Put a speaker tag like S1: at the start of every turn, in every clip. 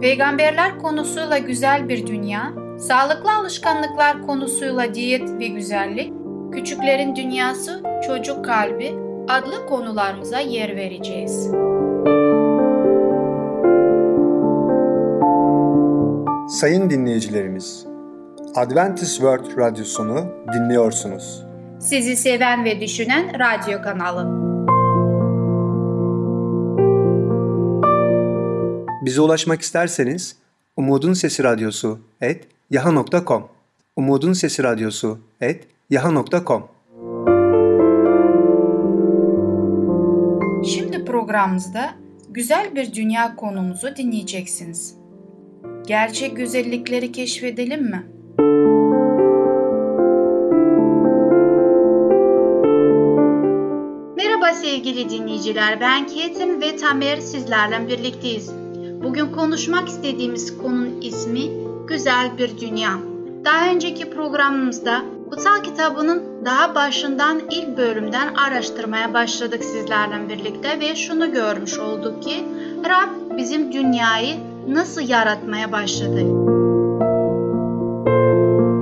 S1: Peygamberler konusuyla güzel bir dünya, sağlıklı alışkanlıklar konusuyla diyet ve güzellik, küçüklerin dünyası, çocuk kalbi adlı konularımıza yer vereceğiz.
S2: Sayın dinleyicilerimiz, Adventist World Radyosunu dinliyorsunuz.
S1: Sizi seven ve düşünen radyo kanalı.
S2: Bize ulaşmak isterseniz Umutun Sesi Radyosu et yaha.com Umutun Sesi Radyosu et yaha.com
S1: Şimdi programımızda güzel bir dünya konumuzu dinleyeceksiniz. Gerçek güzellikleri keşfedelim mi? Merhaba sevgili dinleyiciler, ben Ketin ve Tamer sizlerle birlikteyiz. Bugün konuşmak istediğimiz konunun ismi Güzel Bir Dünya. Daha önceki programımızda Kutsal kitabının daha başından ilk bölümden araştırmaya başladık sizlerle birlikte ve şunu görmüş olduk ki Rab bizim dünyayı nasıl yaratmaya başladı.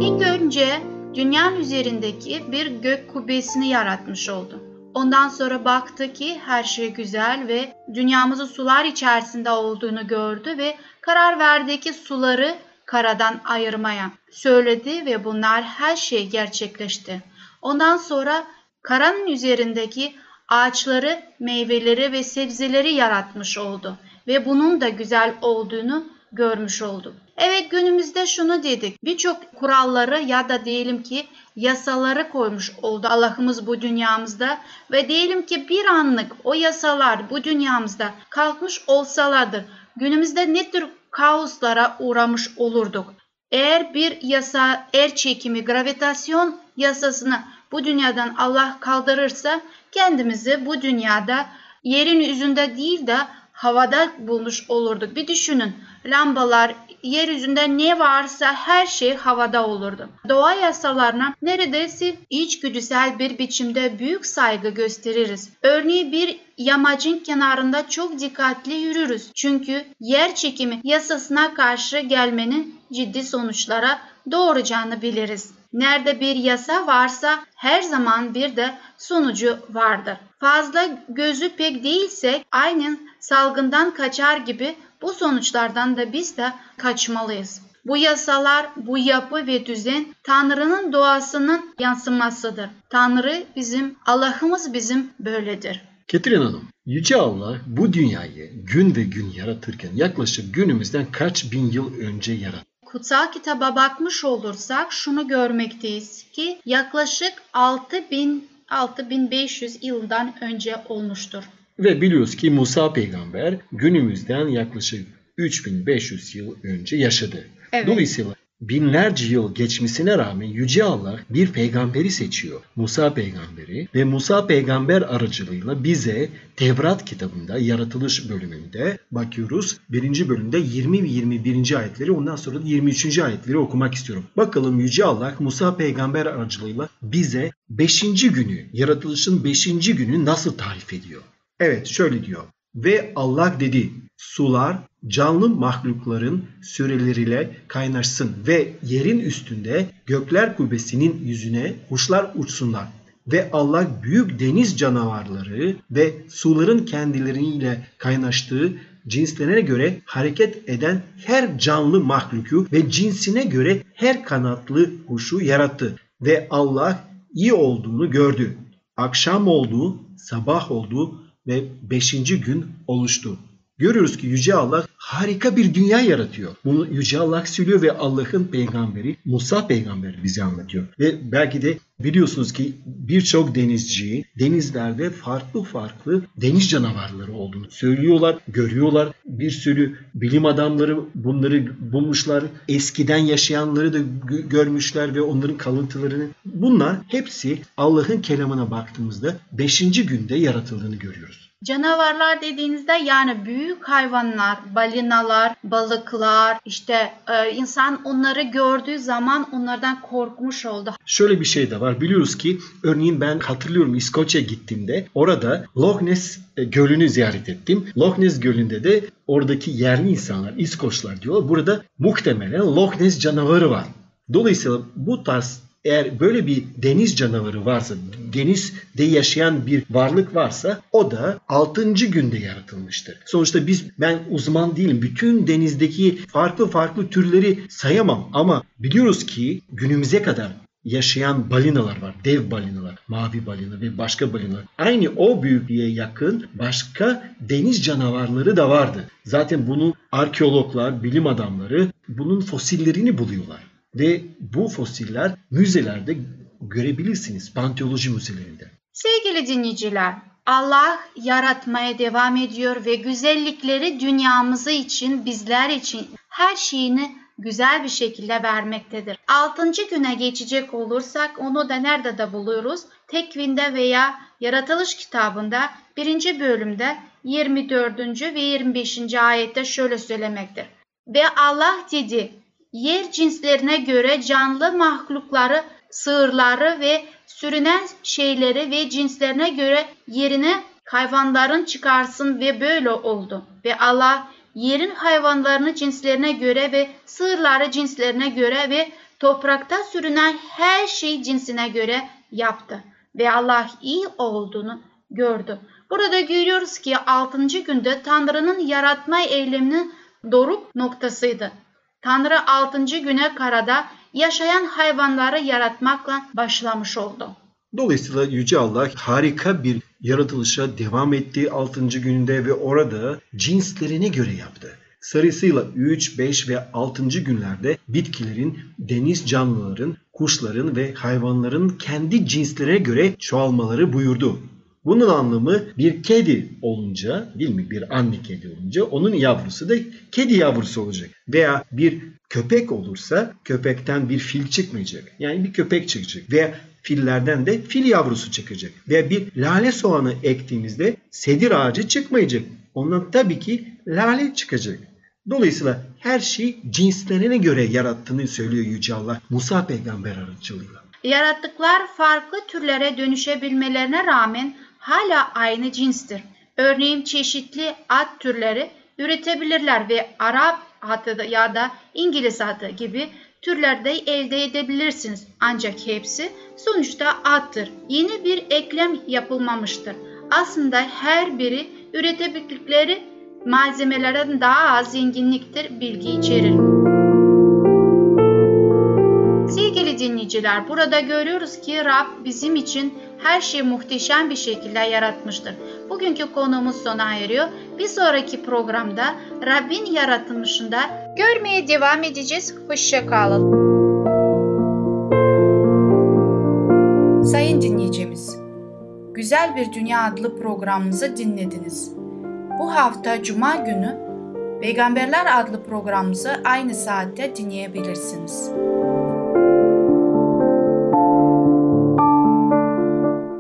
S1: İlk önce dünyanın üzerindeki bir gök kubbesini yaratmış oldu. Ondan sonra baktı ki her şey güzel ve dünyamızı sular içerisinde olduğunu gördü ve karar verdi ki suları karadan ayırmaya söyledi ve bunlar her şey gerçekleşti. Ondan sonra karanın üzerindeki ağaçları, meyveleri ve sebzeleri yaratmış oldu ve bunun da güzel olduğunu görmüş olduk. Evet günümüzde şunu dedik. Birçok kuralları ya da diyelim ki yasaları koymuş oldu Allah'ımız bu dünyamızda ve diyelim ki bir anlık o yasalar bu dünyamızda kalkmış olsalardır günümüzde ne tür kaoslara uğramış olurduk. Eğer bir yasa, er çekimi, gravitasyon yasasını bu dünyadan Allah kaldırırsa kendimizi bu dünyada yerin yüzünde değil de havada bulmuş olurduk. Bir düşünün lambalar, yeryüzünde ne varsa her şey havada olurdu. Doğa yasalarına neredeyse içgüdüsel bir biçimde büyük saygı gösteririz. Örneğin bir yamacın kenarında çok dikkatli yürürüz. Çünkü yer çekimi yasasına karşı gelmenin ciddi sonuçlara doğuracağını biliriz. Nerede bir yasa varsa her zaman bir de sonucu vardır. Fazla gözü pek değilse aynen salgından kaçar gibi bu sonuçlardan da biz de kaçmalıyız. Bu yasalar, bu yapı ve düzen Tanrı'nın doğasının yansımasıdır. Tanrı bizim, Allah'ımız bizim böyledir.
S3: Ketrin Hanım, Yüce Allah bu dünyayı gün ve gün yaratırken yaklaşık günümüzden kaç bin yıl önce yarattı?
S1: Kutsal kitaba bakmış olursak şunu görmekteyiz ki yaklaşık 6000 6500 yıldan önce olmuştur.
S3: Ve biliyoruz ki Musa peygamber günümüzden yaklaşık 3500 yıl önce yaşadı. Evet. Dolayısıyla binlerce yıl geçmesine rağmen Yüce Allah bir peygamberi seçiyor. Musa peygamberi ve Musa peygamber aracılığıyla bize Tevrat kitabında yaratılış bölümünde bakıyoruz. Birinci bölümde 20 ve 21. ayetleri ondan sonra da 23. ayetleri okumak istiyorum. Bakalım Yüce Allah Musa peygamber aracılığıyla bize 5. günü, yaratılışın 5. günü nasıl tarif ediyor? Evet şöyle diyor. Ve Allah dedi sular canlı mahlukların süreleriyle kaynaşsın ve yerin üstünde gökler kubbesinin yüzüne kuşlar uçsunlar. Ve Allah büyük deniz canavarları ve suların kendileriyle kaynaştığı cinslerine göre hareket eden her canlı mahluku ve cinsine göre her kanatlı kuşu yarattı. Ve Allah iyi olduğunu gördü. Akşam oldu, sabah oldu ve beşinci gün oluştu. Görüyoruz ki Yüce Allah harika bir dünya yaratıyor. Bunu Yüce Allah söylüyor ve Allah'ın peygamberi Musa peygamber bize anlatıyor. Ve belki de biliyorsunuz ki birçok denizci denizlerde farklı farklı deniz canavarları olduğunu söylüyorlar, görüyorlar. Bir sürü bilim adamları bunları bulmuşlar. Eskiden yaşayanları da görmüşler ve onların kalıntılarını. Bunlar hepsi Allah'ın kelamına baktığımızda 5. günde yaratıldığını görüyoruz.
S1: Canavarlar dediğinizde yani büyük hayvanlar, balinalar, balıklar, işte e, insan onları gördüğü zaman onlardan korkmuş oldu.
S3: Şöyle bir şey de var. Biliyoruz ki örneğin ben hatırlıyorum İskoçya gittiğimde orada Loch Ness e, Gölü'nü ziyaret ettim. Loch Ness Gölü'nde de oradaki yerli insanlar, İskoçlar diyorlar. Burada muhtemelen Loch Ness canavarı var. Dolayısıyla bu tarz eğer böyle bir deniz canavarı varsa, denizde yaşayan bir varlık varsa o da 6. günde yaratılmıştır. Sonuçta biz ben uzman değilim. Bütün denizdeki farklı farklı türleri sayamam ama biliyoruz ki günümüze kadar yaşayan balinalar var. Dev balinalar, mavi balina ve başka balinalar. Aynı o büyüklüğe yakın başka deniz canavarları da vardı. Zaten bunu arkeologlar, bilim adamları bunun fosillerini buluyorlar. Ve bu fosiller müzelerde görebilirsiniz. Pantoloji müzelerinde.
S1: Sevgili dinleyiciler, Allah yaratmaya devam ediyor ve güzellikleri dünyamızı için, bizler için her şeyini güzel bir şekilde vermektedir. Altıncı güne geçecek olursak onu da nerede de buluyoruz? Tekvinde veya Yaratılış kitabında birinci bölümde 24. ve 25. ayette şöyle söylemektir. Ve Allah dedi, yer cinslerine göre canlı mahlukları, sığırları ve sürünen şeyleri ve cinslerine göre yerine hayvanların çıkarsın ve böyle oldu. Ve Allah yerin hayvanlarını cinslerine göre ve sığırları cinslerine göre ve toprakta sürünen her şey cinsine göre yaptı. Ve Allah iyi olduğunu gördü. Burada görüyoruz ki 6. günde Tanrı'nın yaratma eyleminin doruk noktasıydı. Tanrı 6. güne karada yaşayan hayvanları yaratmakla başlamış oldu.
S3: Dolayısıyla Yüce Allah harika bir yaratılışa devam etti 6. gününde ve orada cinslerine göre yaptı. Sarısıyla 3, 5 ve 6. günlerde bitkilerin, deniz canlıların, kuşların ve hayvanların kendi cinslerine göre çoğalmaları buyurdu. Bunun anlamı bir kedi olunca değil mi bir anne kedi olunca onun yavrusu da kedi yavrusu olacak. Veya bir köpek olursa köpekten bir fil çıkmayacak. Yani bir köpek çıkacak. Veya fillerden de fil yavrusu çıkacak. Veya bir lale soğanı ektiğimizde sedir ağacı çıkmayacak. Ondan tabii ki lale çıkacak. Dolayısıyla her şey cinslerine göre yarattığını söylüyor Yüce Allah Musa peygamber aracılığıyla.
S1: Yarattıklar farklı türlere dönüşebilmelerine rağmen hala aynı cinstir. Örneğin çeşitli at türleri üretebilirler ve Arap atı ya da İngiliz atı gibi türlerde elde edebilirsiniz. Ancak hepsi sonuçta attır. Yeni bir eklem yapılmamıştır. Aslında her biri üretebildikleri malzemelerin daha az zenginliktir, bilgi içerir. Sevgili dinleyiciler, burada görüyoruz ki Rab bizim için her şeyi muhteşem bir şekilde yaratmıştır. Bugünkü konumuz sona eriyor. Bir sonraki programda Rabbin yaratılmışında görmeye devam edeceğiz. Hoşçakalın. Sayın dinleyicimiz, Güzel Bir Dünya adlı programımızı dinlediniz. Bu hafta Cuma günü Peygamberler adlı programımızı aynı saatte dinleyebilirsiniz.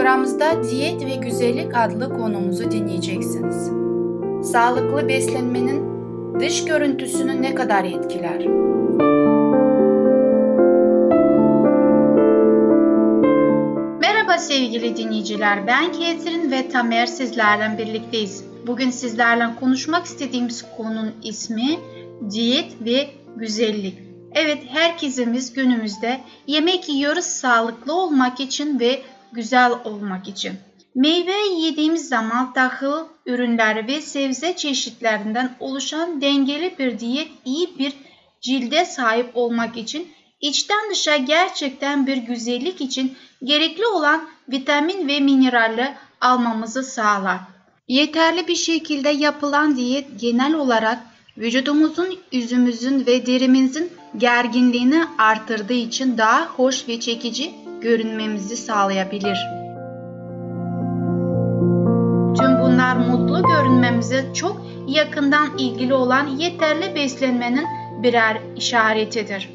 S1: programımızda diyet ve güzellik adlı konumuzu dinleyeceksiniz. Sağlıklı beslenmenin dış görüntüsünü ne kadar etkiler? Merhaba sevgili dinleyiciler, ben Ketrin ve Tamer sizlerle birlikteyiz. Bugün sizlerle konuşmak istediğimiz konunun ismi diyet ve güzellik. Evet herkesimiz günümüzde yemek yiyoruz sağlıklı olmak için ve güzel olmak için. Meyve yediğimiz zaman tahıl ürünler ve sebze çeşitlerinden oluşan dengeli bir diyet iyi bir cilde sahip olmak için içten dışa gerçekten bir güzellik için gerekli olan vitamin ve mineralle almamızı sağlar. Yeterli bir şekilde yapılan diyet genel olarak vücudumuzun, yüzümüzün ve derimizin gerginliğini artırdığı için daha hoş ve çekici görünmemizi sağlayabilir. Tüm bunlar mutlu görünmemize çok yakından ilgili olan yeterli beslenmenin birer işaretidir.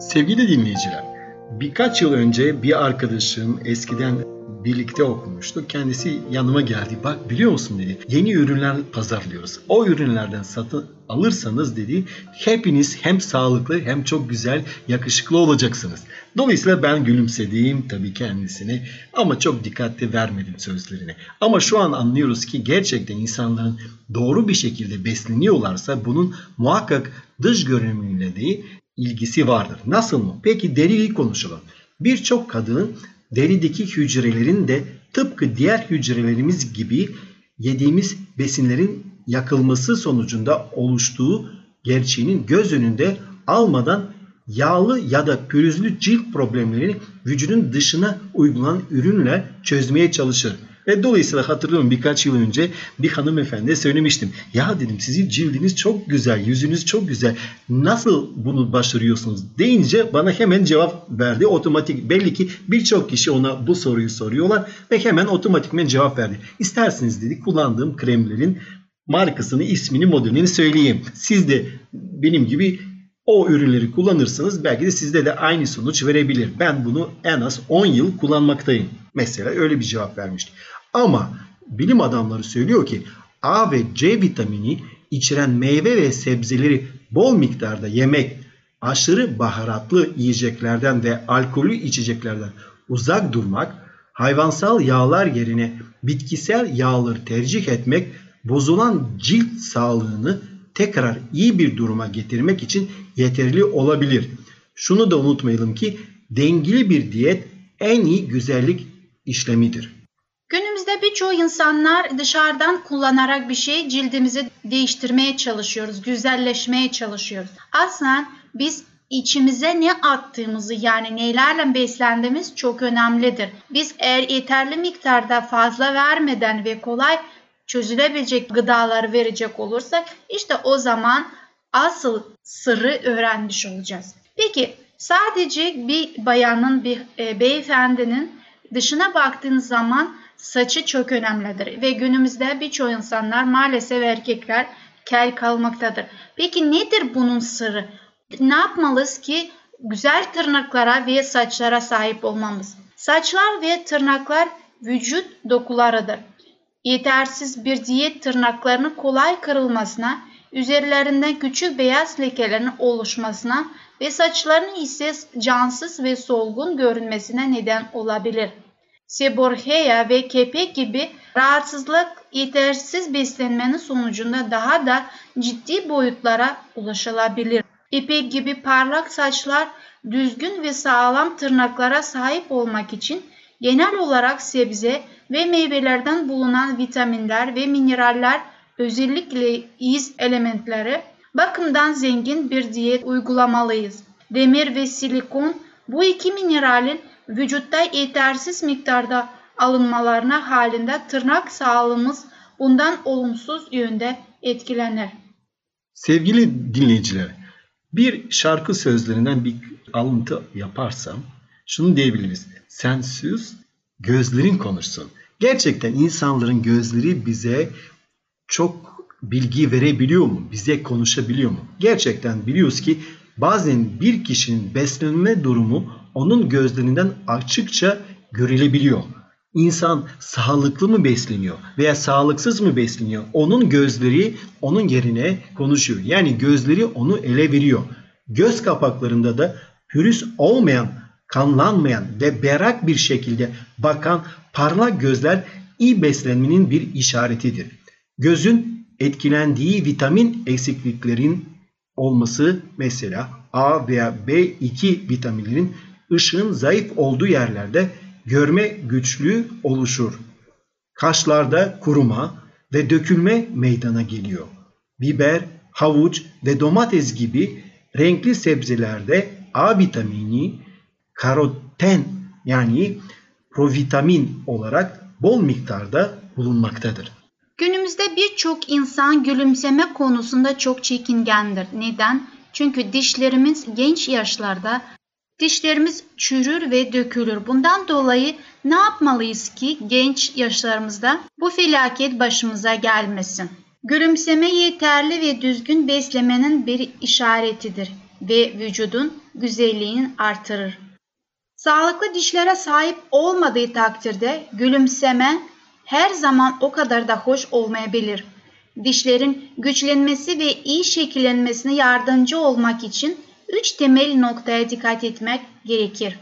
S3: Sevgili dinleyiciler, birkaç yıl önce bir arkadaşım eskiden birlikte okumuştuk. Kendisi yanıma geldi. Bak biliyor musun dedi. Yeni ürünler pazarlıyoruz. O ürünlerden satın alırsanız dedi hepiniz hem sağlıklı hem çok güzel yakışıklı olacaksınız. Dolayısıyla ben gülümsediğim tabii kendisine ama çok dikkatli vermedim sözlerine. Ama şu an anlıyoruz ki gerçekten insanların doğru bir şekilde besleniyorlarsa bunun muhakkak dış görünümüyle de ilgisi vardır. Nasıl mı? Peki deriyi konuşalım. Birçok kadın derideki hücrelerin de tıpkı diğer hücrelerimiz gibi yediğimiz besinlerin yakılması sonucunda oluştuğu gerçeğinin göz önünde almadan yağlı ya da pürüzlü cilt problemlerini vücudun dışına uygulanan ürünle çözmeye çalışır. Ve dolayısıyla hatırlıyorum birkaç yıl önce bir hanımefendi söylemiştim. Ya dedim sizin cildiniz çok güzel, yüzünüz çok güzel. Nasıl bunu başarıyorsunuz deyince bana hemen cevap verdi. Otomatik belli ki birçok kişi ona bu soruyu soruyorlar ve hemen otomatikmen cevap verdi. İsterseniz dedi kullandığım kremlerin markasını, ismini, modelini söyleyeyim. Siz de benim gibi o ürünleri kullanırsanız belki de sizde de aynı sonuç verebilir. Ben bunu en az 10 yıl kullanmaktayım. Mesela öyle bir cevap vermişti. Ama bilim adamları söylüyor ki A ve C vitamini içeren meyve ve sebzeleri bol miktarda yemek, aşırı baharatlı yiyeceklerden ve alkolü içeceklerden uzak durmak, hayvansal yağlar yerine bitkisel yağları tercih etmek bozulan cilt sağlığını tekrar iyi bir duruma getirmek için yeterli olabilir. Şunu da unutmayalım ki dengeli bir diyet en iyi güzellik işlemidir.
S1: Birçok insanlar dışarıdan kullanarak bir şey cildimizi değiştirmeye çalışıyoruz, güzelleşmeye çalışıyoruz. Aslında biz içimize ne attığımızı yani nelerle beslendiğimiz çok önemlidir. Biz eğer yeterli miktarda fazla vermeden ve kolay çözülebilecek gıdaları verecek olursak işte o zaman asıl sırrı öğrenmiş olacağız. Peki sadece bir bayanın, bir e, beyefendinin dışına baktığınız zaman saçı çok önemlidir ve günümüzde birçok insanlar maalesef erkekler kel kalmaktadır. Peki nedir bunun sırrı? Ne yapmalıyız ki güzel tırnaklara ve saçlara sahip olmamız? Saçlar ve tırnaklar vücut dokularıdır. Yetersiz bir diyet tırnaklarının kolay kırılmasına, üzerlerinden küçük beyaz lekelerin oluşmasına ve saçlarının ise cansız ve solgun görünmesine neden olabilir seborrhea ve kepek gibi rahatsızlık yetersiz beslenmenin sonucunda daha da ciddi boyutlara ulaşılabilir. İpek gibi parlak saçlar düzgün ve sağlam tırnaklara sahip olmak için genel olarak sebze ve meyvelerden bulunan vitaminler ve mineraller özellikle iz elementleri bakımdan zengin bir diyet uygulamalıyız. Demir ve silikon bu iki mineralin vücutta yetersiz miktarda alınmalarına halinde tırnak sağlığımız bundan olumsuz yönde etkilenir.
S3: Sevgili dinleyiciler, bir şarkı sözlerinden bir alıntı yaparsam şunu diyebiliriz. Sensiz gözlerin konuşsun. Gerçekten insanların gözleri bize çok bilgi verebiliyor mu? Bize konuşabiliyor mu? Gerçekten biliyoruz ki bazen bir kişinin beslenme durumu onun gözlerinden açıkça görülebiliyor. İnsan sağlıklı mı besleniyor veya sağlıksız mı besleniyor? Onun gözleri onun yerine konuşuyor. Yani gözleri onu ele veriyor. Göz kapaklarında da pürüz olmayan, kanlanmayan ve berrak bir şekilde bakan parlak gözler iyi beslenmenin bir işaretidir. Gözün etkilendiği vitamin eksikliklerin olması mesela A veya B2 vitamininin ışığın zayıf olduğu yerlerde görme güçlüğü oluşur. Kaşlarda kuruma ve dökülme meydana geliyor. Biber, havuç ve domates gibi renkli sebzelerde A vitamini karoten yani provitamin olarak bol miktarda bulunmaktadır.
S1: Günümüzde birçok insan gülümseme konusunda çok çekingendir. Neden? Çünkü dişlerimiz genç yaşlarda dişlerimiz çürür ve dökülür. Bundan dolayı ne yapmalıyız ki genç yaşlarımızda bu felaket başımıza gelmesin? Gülümseme yeterli ve düzgün beslemenin bir işaretidir ve vücudun güzelliğini artırır. Sağlıklı dişlere sahip olmadığı takdirde gülümseme her zaman o kadar da hoş olmayabilir. Dişlerin güçlenmesi ve iyi şekillenmesine yardımcı olmak için üç temel noktaya dikkat etmek gerekir.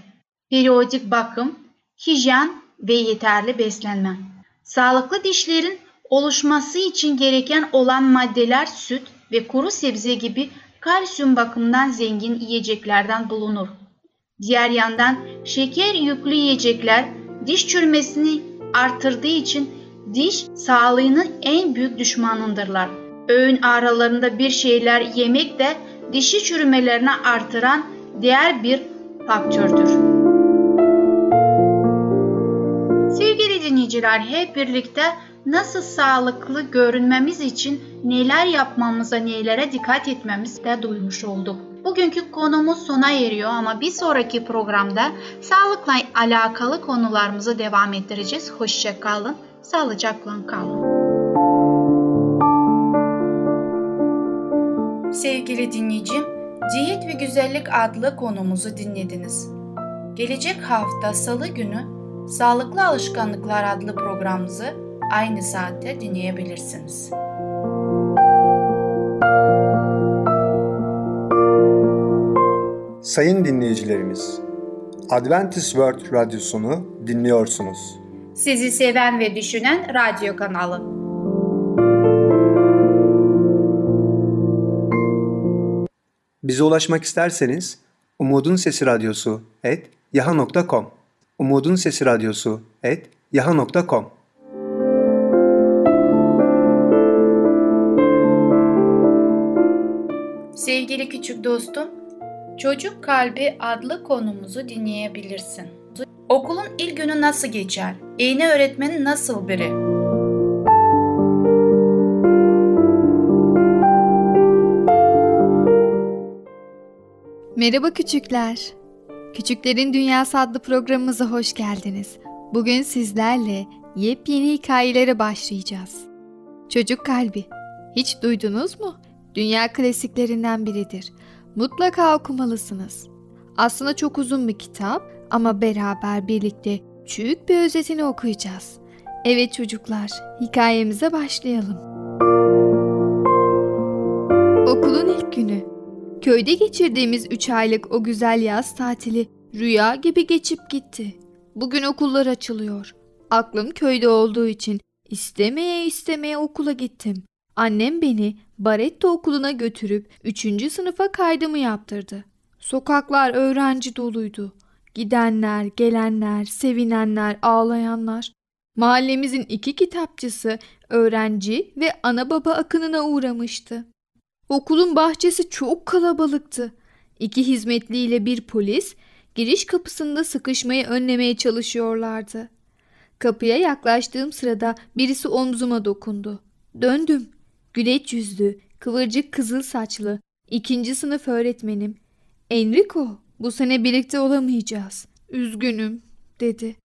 S1: Periyodik bakım, hijyen ve yeterli beslenme. Sağlıklı dişlerin oluşması için gereken olan maddeler süt ve kuru sebze gibi kalsiyum bakımından zengin yiyeceklerden bulunur. Diğer yandan şeker yüklü yiyecekler diş çürümesini artırdığı için diş sağlığının en büyük düşmanındırlar. Öğün aralarında bir şeyler yemek de dişi çürümelerini artıran diğer bir faktördür. Sevgili dinleyiciler hep birlikte nasıl sağlıklı görünmemiz için neler yapmamıza, nelere dikkat etmemiz de duymuş olduk. Bugünkü konumuz sona eriyor ama bir sonraki programda sağlıkla alakalı konularımızı devam ettireceğiz. Hoşça kalın, sağlıcakla kalın. Sevgili dinleyicim, Diyet ve Güzellik adlı konumuzu dinlediniz. Gelecek hafta Salı günü Sağlıklı Alışkanlıklar adlı programımızı aynı saatte dinleyebilirsiniz.
S2: Sayın dinleyicilerimiz, Adventist World Radyosunu dinliyorsunuz.
S1: Sizi seven ve düşünen radyo kanalı.
S2: Bize ulaşmak isterseniz Umutun Sesi Radyosu et yaha.com Umutun Sesi Radyosu et yaha.com
S1: Sevgili küçük dostum, Çocuk Kalbi adlı konumuzu dinleyebilirsin. Okulun ilk günü nasıl geçer? İğne öğretmeni nasıl biri?
S4: Merhaba küçükler. Küçüklerin Dünyası adlı programımıza hoş geldiniz. Bugün sizlerle yepyeni hikayelere başlayacağız. Çocuk Kalbi. Hiç duydunuz mu? Dünya klasiklerinden biridir. Mutlaka okumalısınız. Aslında çok uzun bir kitap ama beraber birlikte küçük bir özetini okuyacağız. Evet çocuklar, hikayemize başlayalım. Okulun ilk günü. Köyde geçirdiğimiz 3 aylık o güzel yaz tatili rüya gibi geçip gitti. Bugün okullar açılıyor. Aklım köyde olduğu için istemeye istemeye okula gittim. Annem beni Baretta okuluna götürüp 3. sınıfa kaydımı yaptırdı. Sokaklar öğrenci doluydu. Gidenler, gelenler, sevinenler, ağlayanlar. Mahallemizin iki kitapçısı öğrenci ve ana baba akınına uğramıştı. Okulun bahçesi çok kalabalıktı. İki hizmetliyle bir polis giriş kapısında sıkışmayı önlemeye çalışıyorlardı. Kapıya yaklaştığım sırada birisi omzuma dokundu. Döndüm. Güleç yüzlü, kıvırcık kızıl saçlı, ikinci sınıf öğretmenim. Enrico, bu sene birlikte olamayacağız. Üzgünüm, dedi.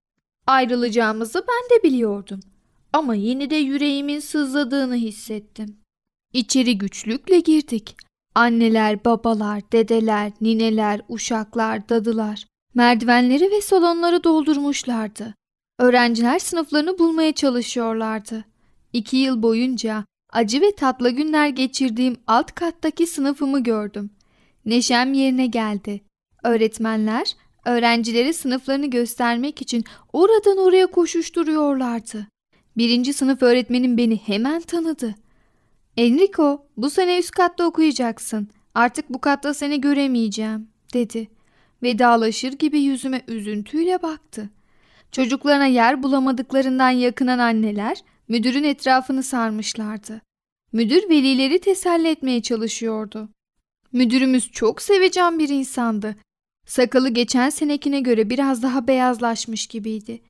S4: Ayrılacağımızı ben de biliyordum. Ama yine de yüreğimin sızladığını hissettim. İçeri güçlükle girdik. Anneler, babalar, dedeler, nineler, uşaklar, dadılar. Merdivenleri ve salonları doldurmuşlardı. Öğrenciler sınıflarını bulmaya çalışıyorlardı. İki yıl boyunca acı ve tatlı günler geçirdiğim alt kattaki sınıfımı gördüm. Neşem yerine geldi. Öğretmenler öğrencileri sınıflarını göstermek için oradan oraya koşuşturuyorlardı. Birinci sınıf öğretmenim beni hemen tanıdı. Enrico, bu sene üst katta okuyacaksın. Artık bu katta seni göremeyeceğim, dedi. Vedalaşır gibi yüzüme üzüntüyle baktı. Çocuklarına yer bulamadıklarından yakınan anneler müdürün etrafını sarmışlardı. Müdür velileri teselli etmeye çalışıyordu. Müdürümüz çok sevecen bir insandı. Sakalı geçen senekine göre biraz daha beyazlaşmış gibiydi.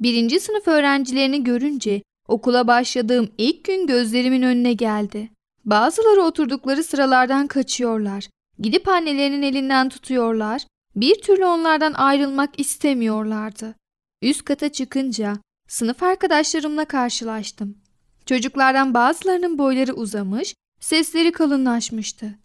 S4: Birinci sınıf öğrencilerini görünce okula başladığım ilk gün gözlerimin önüne geldi. Bazıları oturdukları sıralardan kaçıyorlar. Gidip annelerinin elinden tutuyorlar. Bir türlü onlardan ayrılmak istemiyorlardı. Üst kata çıkınca sınıf arkadaşlarımla karşılaştım. Çocuklardan bazılarının boyları uzamış, sesleri kalınlaşmıştı.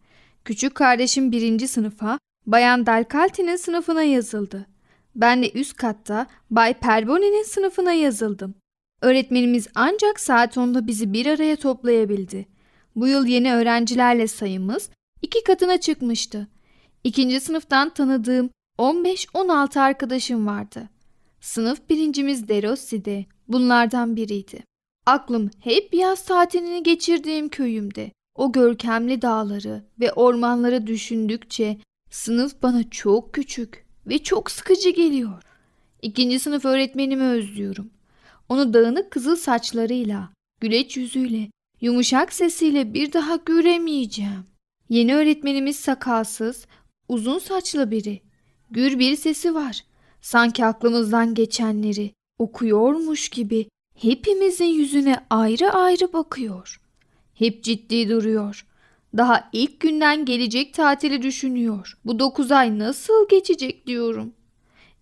S4: Küçük kardeşim birinci sınıfa, Bayan Dalkalti'nin sınıfına yazıldı. Ben de üst katta Bay Perboni'nin sınıfına yazıldım. Öğretmenimiz ancak saat 10'da bizi bir araya toplayabildi. Bu yıl yeni öğrencilerle sayımız iki katına çıkmıştı. İkinci sınıftan tanıdığım 15-16 arkadaşım vardı. Sınıf birincimiz Derossi de bunlardan biriydi. Aklım hep yaz tatilini geçirdiğim köyümde. O görkemli dağları ve ormanları düşündükçe sınıf bana çok küçük ve çok sıkıcı geliyor. İkinci sınıf öğretmenimi özlüyorum. Onu dağınık kızıl saçlarıyla, güleç yüzüyle, yumuşak sesiyle bir daha göremeyeceğim. Yeni öğretmenimiz sakalsız, uzun saçlı biri. Gür bir sesi var. Sanki aklımızdan geçenleri okuyormuş gibi hepimizin yüzüne ayrı ayrı bakıyor. Hep ciddi duruyor. Daha ilk günden gelecek tatili düşünüyor. Bu dokuz ay nasıl geçecek diyorum.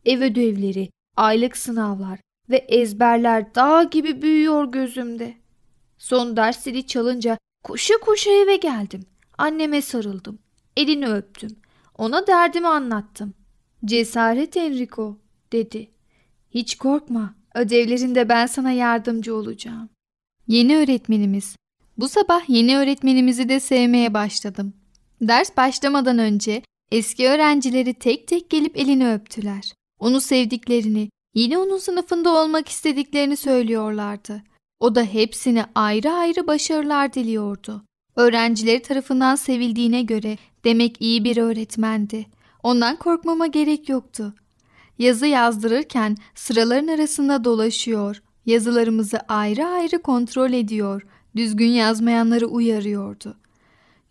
S4: Ev ödevleri, aylık sınavlar ve ezberler dağ gibi büyüyor gözümde. Son ders zili çalınca koşu koşu eve geldim. Anneme sarıldım. Elini öptüm. Ona derdimi anlattım. Cesaret Enrico dedi. Hiç korkma. Ödevlerinde ben sana yardımcı olacağım. Yeni öğretmenimiz. Bu sabah yeni öğretmenimizi de sevmeye başladım. Ders başlamadan önce eski öğrencileri tek tek gelip elini öptüler. Onu sevdiklerini, yine onun sınıfında olmak istediklerini söylüyorlardı. O da hepsine ayrı ayrı başarılar diliyordu. Öğrencileri tarafından sevildiğine göre demek iyi bir öğretmendi. Ondan korkmama gerek yoktu. Yazı yazdırırken sıraların arasında dolaşıyor, yazılarımızı ayrı ayrı kontrol ediyor, düzgün yazmayanları uyarıyordu.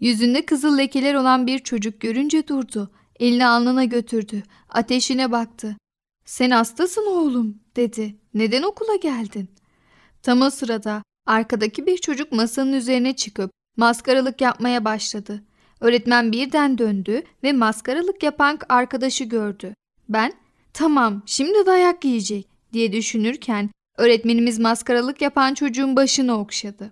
S4: Yüzünde kızıl lekeler olan bir çocuk görünce durdu, elini alnına götürdü, ateşine baktı. ''Sen hastasın oğlum'' dedi. ''Neden okula geldin?'' Tam o sırada arkadaki bir çocuk masanın üzerine çıkıp maskaralık yapmaya başladı. Öğretmen birden döndü ve maskaralık yapan arkadaşı gördü. Ben tamam şimdi dayak yiyecek diye düşünürken öğretmenimiz maskaralık yapan çocuğun başını okşadı.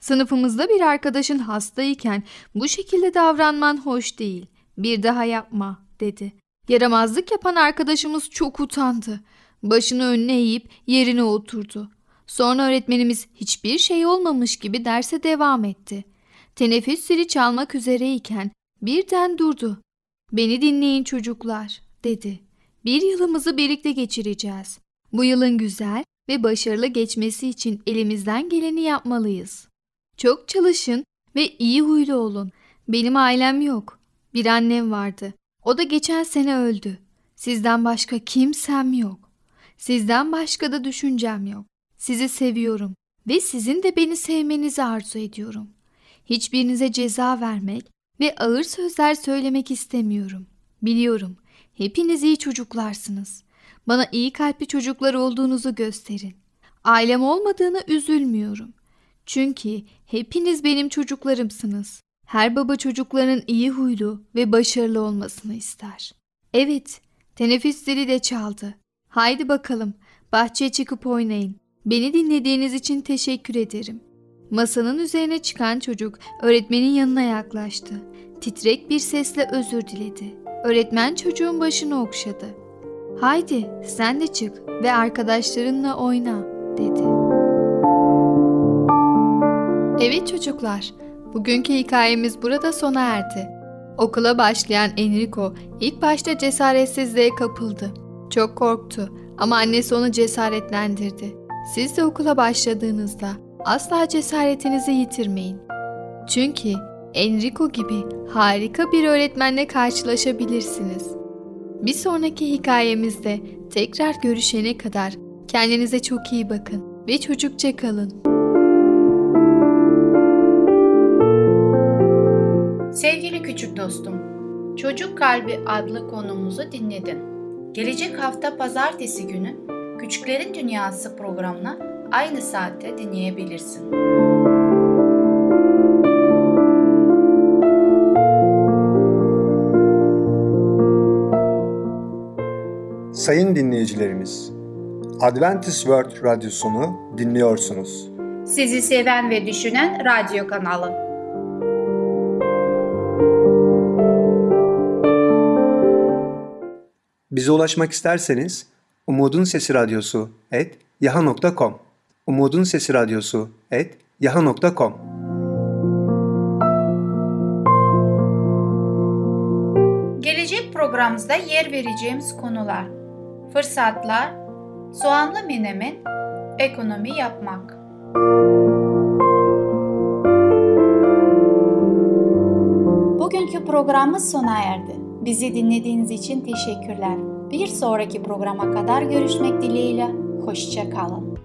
S4: Sınıfımızda bir arkadaşın hastayken bu şekilde davranman hoş değil. Bir daha yapma dedi. Yaramazlık yapan arkadaşımız çok utandı. Başını önüne eğip yerine oturdu. Sonra öğretmenimiz hiçbir şey olmamış gibi derse devam etti. Teneffüs zili çalmak üzereyken birden durdu. Beni dinleyin çocuklar dedi. Bir yılımızı birlikte geçireceğiz. Bu yılın güzel ve başarılı geçmesi için elimizden geleni yapmalıyız. Çok çalışın ve iyi huylu olun. Benim ailem yok. Bir annem vardı. O da geçen sene öldü. Sizden başka kimsem yok. Sizden başka da düşüncem yok. Sizi seviyorum ve sizin de beni sevmenizi arzu ediyorum. Hiçbirinize ceza vermek ve ağır sözler söylemek istemiyorum. Biliyorum, hepiniz iyi çocuklarsınız. Bana iyi kalpli çocuklar olduğunuzu gösterin. Ailem olmadığına üzülmüyorum. Çünkü hepiniz benim çocuklarımsınız. Her baba çocuklarının iyi huylu ve başarılı olmasını ister. Evet, teneffüs zili de çaldı. Haydi bakalım, bahçeye çıkıp oynayın. Beni dinlediğiniz için teşekkür ederim. Masanın üzerine çıkan çocuk öğretmenin yanına yaklaştı. Titrek bir sesle özür diledi. Öğretmen çocuğun başını okşadı. Haydi sen de çık ve arkadaşlarınla oyna dedi. Evet çocuklar, bugünkü hikayemiz burada sona erdi. Okula başlayan Enrico ilk başta cesaretsizliğe kapıldı. Çok korktu ama annesi onu cesaretlendirdi. Siz de okula başladığınızda asla cesaretinizi yitirmeyin. Çünkü Enrico gibi harika bir öğretmenle karşılaşabilirsiniz. Bir sonraki hikayemizde tekrar görüşene kadar kendinize çok iyi bakın ve çocukça kalın.
S1: Sevgili küçük dostum, Çocuk Kalbi adlı konumuzu dinledin. Gelecek hafta pazartesi günü Küçüklerin Dünyası programına aynı saatte dinleyebilirsin.
S2: Sayın dinleyicilerimiz, Adventist World Radyosunu dinliyorsunuz.
S1: Sizi seven ve düşünen radyo kanalı.
S2: Bize ulaşmak isterseniz Umutun Sesi Radyosu et yaha.com Umutun Sesi Radyosu et yaha.com
S1: Gelecek programımızda yer vereceğimiz konular Fırsatlar, soğanlı menemen, ekonomi yapmak. Bugünkü programımız sona erdi. Bizi dinlediğiniz için teşekkürler. Bir sonraki programa kadar görüşmek dileğiyle. Hoşça kalın.